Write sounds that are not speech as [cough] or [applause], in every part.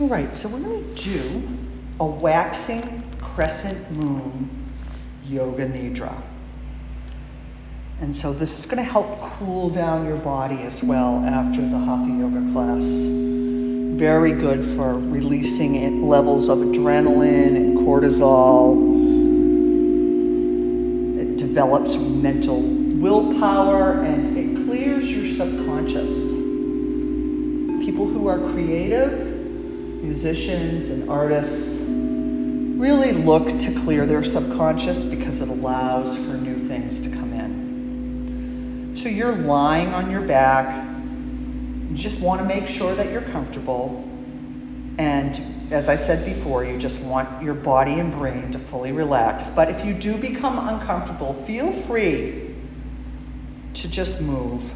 All right, so we're going to do a waxing crescent moon yoga nidra. And so this is going to help cool down your body as well after the hatha yoga class. Very good for releasing levels of adrenaline and cortisol. It develops mental willpower and it clears your subconscious. People who are creative, musicians and artists, really look to clear their subconscious because it allows for new things to come in. So you're lying on your back. You just want to make sure that you're comfortable. And as I said before, you just want your body and brain to fully relax. But if you do become uncomfortable, feel free to just move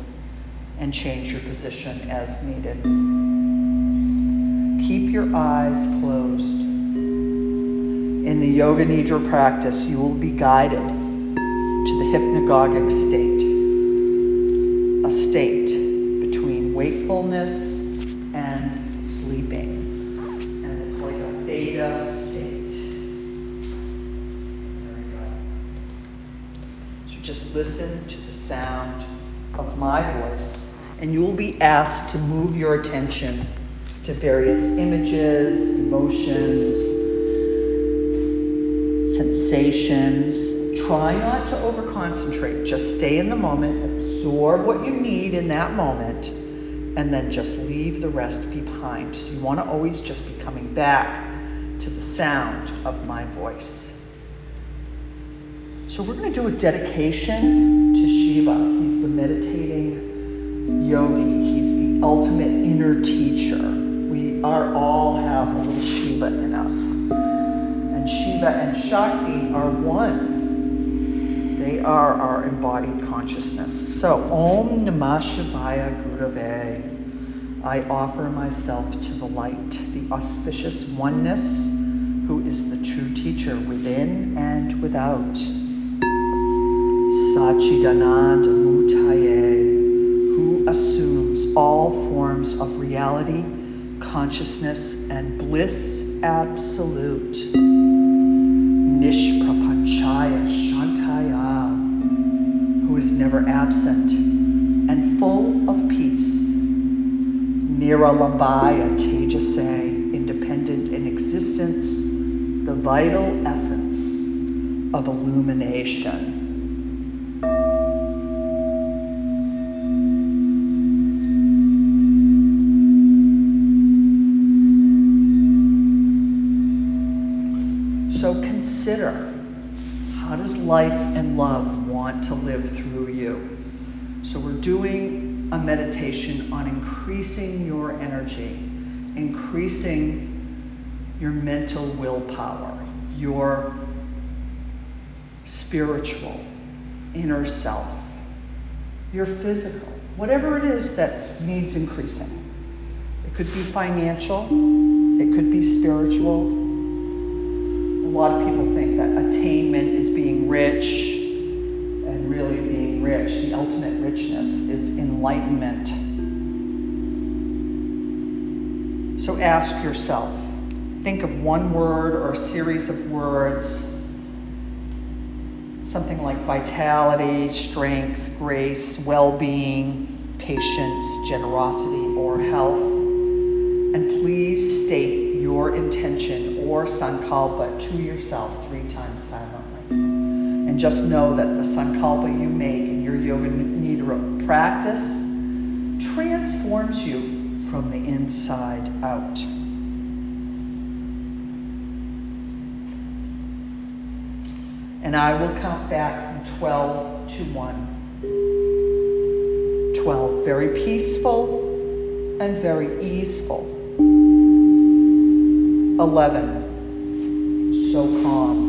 and change your position as needed. Keep your eyes closed in the Yoga Nidra practice, you will be guided to the hypnagogic state, a state between wakefulness and sleeping. And it's like a beta state. Very good. So just listen to the sound of my voice, and you will be asked to move your attention to various images, emotions, sensations. Try not to overconcentrate. Just stay in the moment, absorb what you need in that moment, and then just leave the rest behind. So you want to always just be coming back to the sound of my voice. So we're going to do a dedication to Shiva. He's the meditating yogi. He's the ultimate inner teacher. We are all have a little Shiva in us. And Shiva and Shakti are one. They are our embodied consciousness. So, Om Namah Shivaya Gurave. I offer myself to the light, the auspicious oneness who is the true teacher within and without. Sachidananda Murtaye, who assumes all forms of reality, consciousness, and bliss absolute. Nishprapanchaya Shantaya, who is never absent and full of peace. Niralambaya Tejase, independent in existence, the vital essence of illumination. Spiritual inner self, your physical, whatever it is that needs increasing. It could be financial, it could be spiritual, a lot of people think that attainment is being rich, and really being rich, the ultimate richness is enlightenment. So ask yourself think of one word or a series of words, something like vitality, strength, grace, well being, patience, generosity, or health. And please state your intention or sankalpa to yourself three times silently. And just know that the sankalpa you make in your yoga nidra practice transforms you from the inside out. And I will count back from 12 to 1. 12, very peaceful and very easeful. 11. So calm.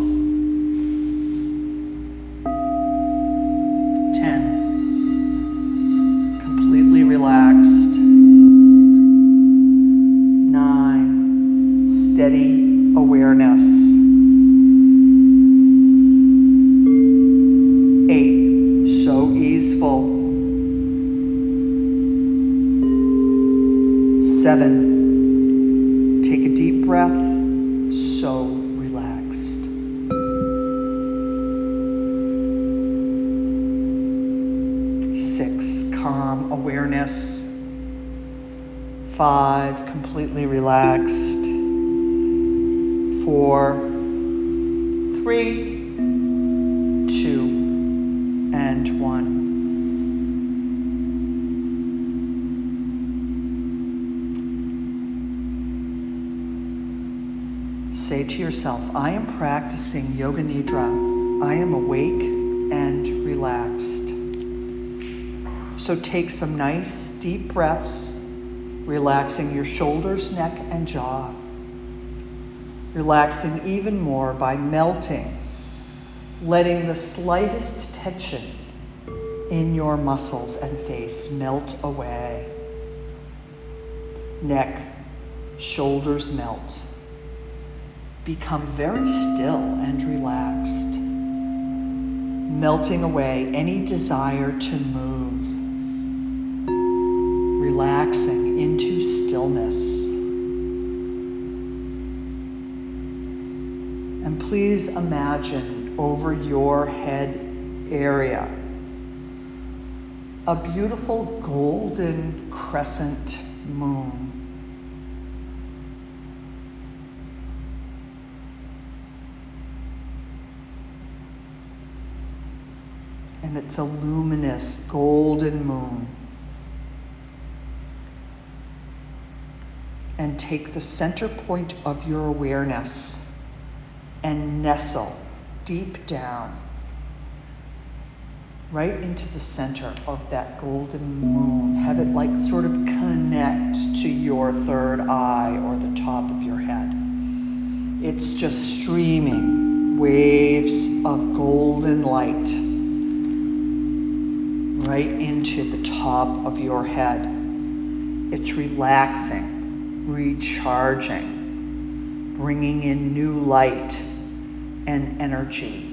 Awareness. Five, completely relaxed. Four, three, two, and one. say to yourself, I am practicing Yoga Nidra. I am awake So take some nice deep breaths, relaxing your shoulders, neck, and jaw. Relaxing even more by melting, letting the slightest tension in your muscles and face melt away. Neck, shoulders melt become very still and relaxed, melting away any desire to move, relaxing into stillness. And please imagine over your head area a beautiful golden crescent moon. and it's a luminous golden moon. And take the center point of your awareness and nestle deep down right into the center of that golden moon. Have it like sort of connect to your third eye or the top of your head. It's just streaming waves of golden light right into the top of your head. It's relaxing, recharging, bringing in new light and energy,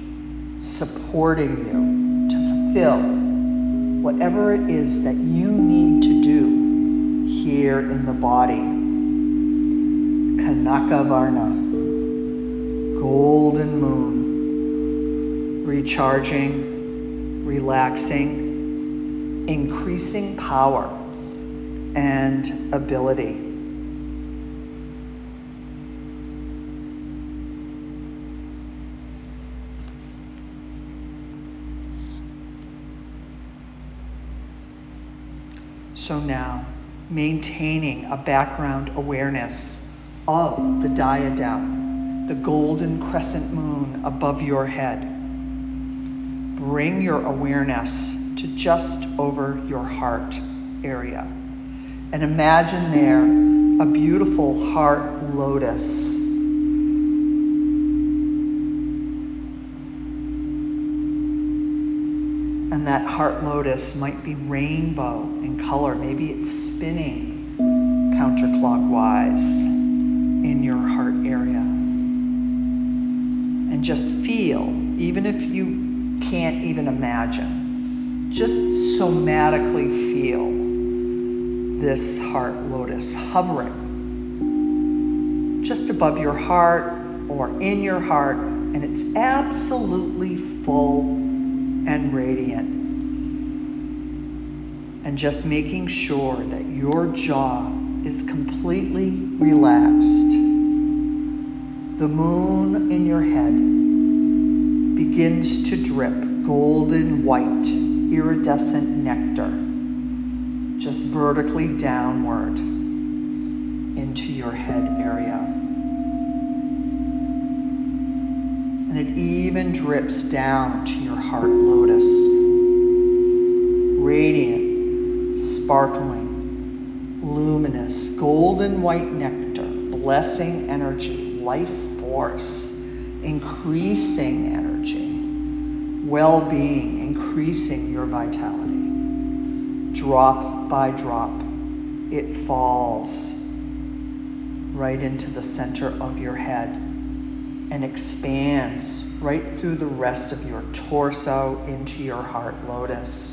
supporting you to fulfill whatever it is that you need to do here in the body. Kanaka Varna, golden moon, recharging, relaxing, increasing power and ability. So now, maintaining a background awareness of the diadem, the golden crescent moon above your head. Bring your awareness to just over your heart area. And imagine there a beautiful heart lotus. And that heart lotus might be rainbow in color. Maybe it's spinning counterclockwise in your heart area. And just feel, even if you can't even imagine, just somatically feel this heart lotus hovering just above your heart or in your heart, and it's absolutely full and radiant. And just making sure that your jaw is completely relaxed. The moon in your head begins to drip golden white iridescent nectar just vertically downward into your head area. And it even drips down to your heart lotus. Radiant, sparkling, luminous, golden white nectar, blessing energy, life force, increasing energy well being, increasing your vitality. Drop by drop, it falls right into the center of your head and expands right through the rest of your torso into your heart lotus,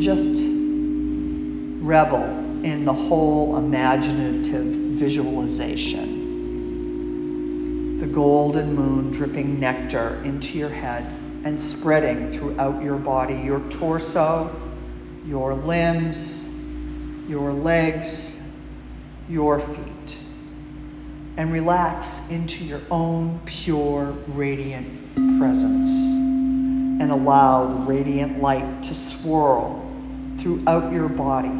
just revel in the whole imaginative visualization. The golden moon dripping nectar into your head and spreading throughout your body, your torso, your limbs, your legs, your feet. And relax into your own pure, radiant presence. And allow the radiant light to swirl throughout your body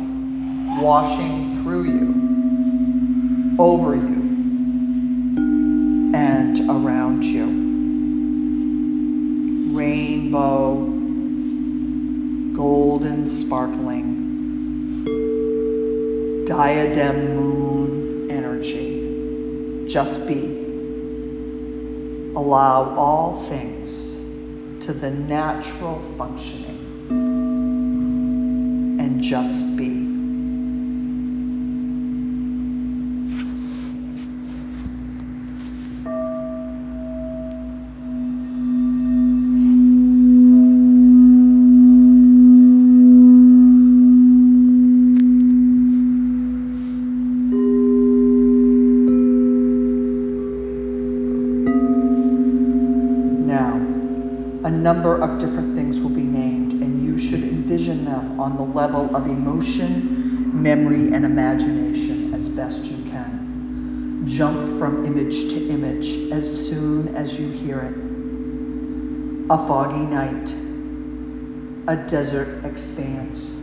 washing through you, over you, and around you. Rainbow, golden sparkling, diadem moon energy. Just be. Allow all things to the natural functioning just imagination as best you can. Jump from image to image as soon as you hear it. A foggy night, a desert expanse,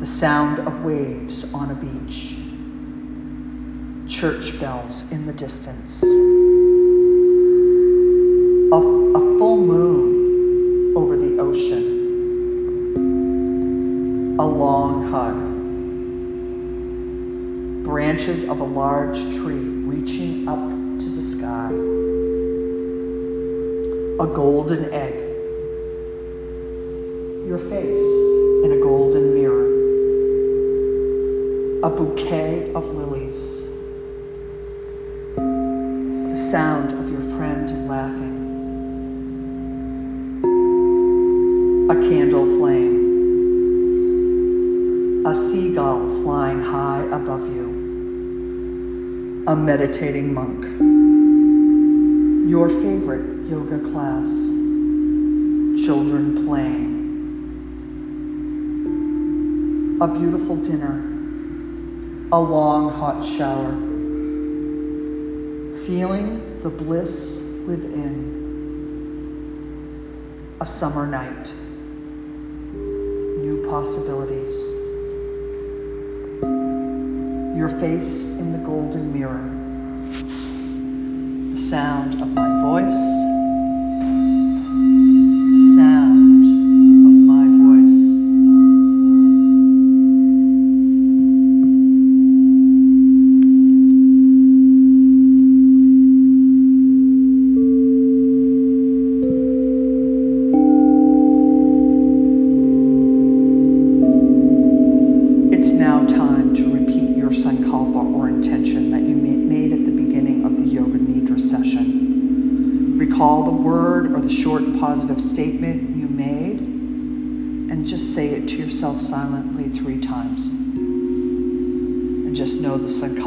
the sound of waves on a beach, church bells in the distance a, a branches of a large tree reaching up to the sky, a golden egg, your face in a golden mirror, a bouquet of lilies, meditating monk, your favorite yoga class, children playing, a beautiful dinner, a long hot shower, feeling the bliss within, a summer night. New possibilities. Your face in the golden mirror. The sound of my voice.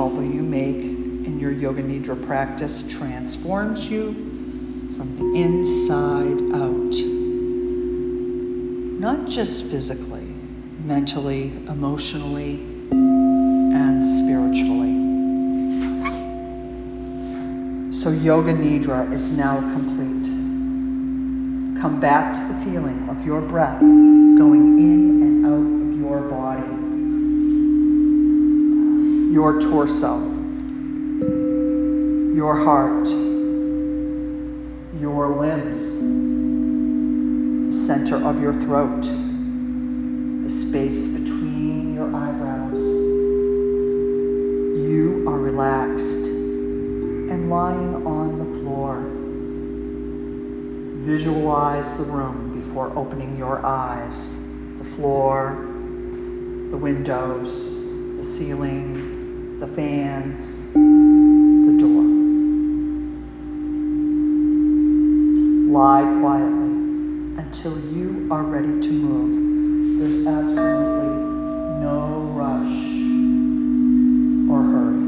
Sankalpa you make in your Yoga Nidra practice transforms you from the inside out. Not just physically, mentally, emotionally, and spiritually. So Yoga Nidra is now complete. Come back to the feeling of your breath going in and out of your body, your torso, your heart, your limbs, the center of your throat, the space between your eyebrows. You are relaxed and lying on the floor. Visualize the room before opening your eyes the floor, the windows, the ceiling, the fans, the door. lie quietly until you are ready to move. There's absolutely no rush or hurry.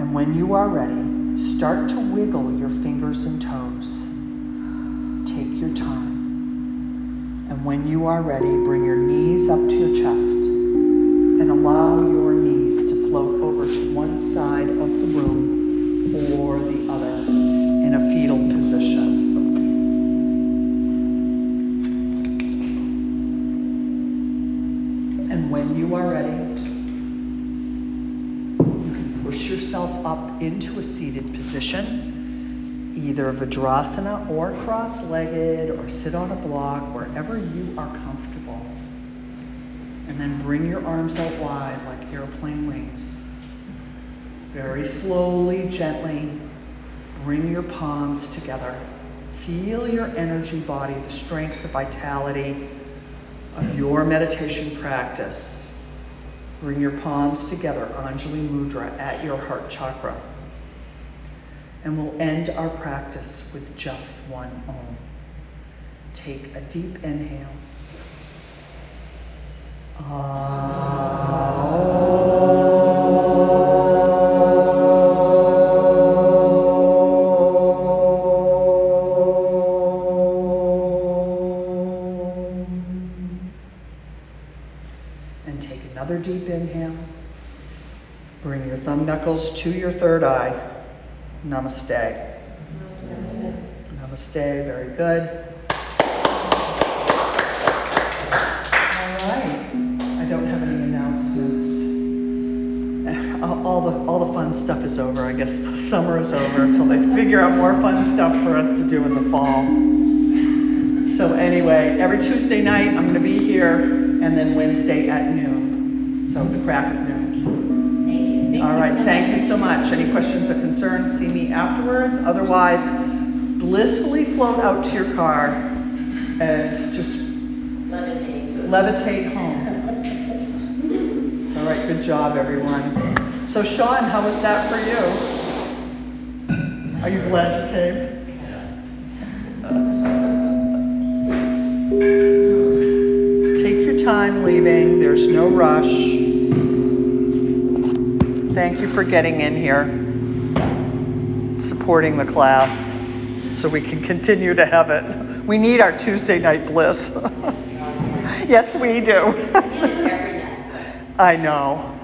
And when you are ready, start to wiggle your fingers and toes. Take your time. And when you are ready, bring your knees up to your chest and allow your knees to float over to one side of the room or the other in a fetal position. And when you are ready, you can push yourself up into a seated position, either Vajrasana or cross legged, or sit on a block, wherever you are comfortable. And then bring your arms out wide like airplane wings. Very slowly, gently, bring your palms together. Feel your energy body, the strength, the vitality of your meditation practice. Bring your palms together, Anjali Mudra, at your heart chakra. And we'll end our practice with just one Om. Take a deep inhale. Ah. And take another deep inhale. Bring your thumb knuckles to your third eye. Namaste. Namaste. Namaste. Very good. Is over. I guess the summer is over until they figure out more fun stuff for us to do in the fall. So anyway, every Tuesday night I'm going to be here, and then Wednesday at noon. So the crack of noon. Thank you. Thank All you so thank much. you so much. Any questions or concerns, see me afterwards. Otherwise, blissfully float out to your car and just Levitate. levitate home. All right, good job, everyone. So, Sean, how was that for you? Are you glad you came? Take your time leaving, there's no rush. Thank you for getting in here, supporting the class, so we can continue to have it. We need our Tuesday night bliss. [laughs] yes, we do. [laughs] I know.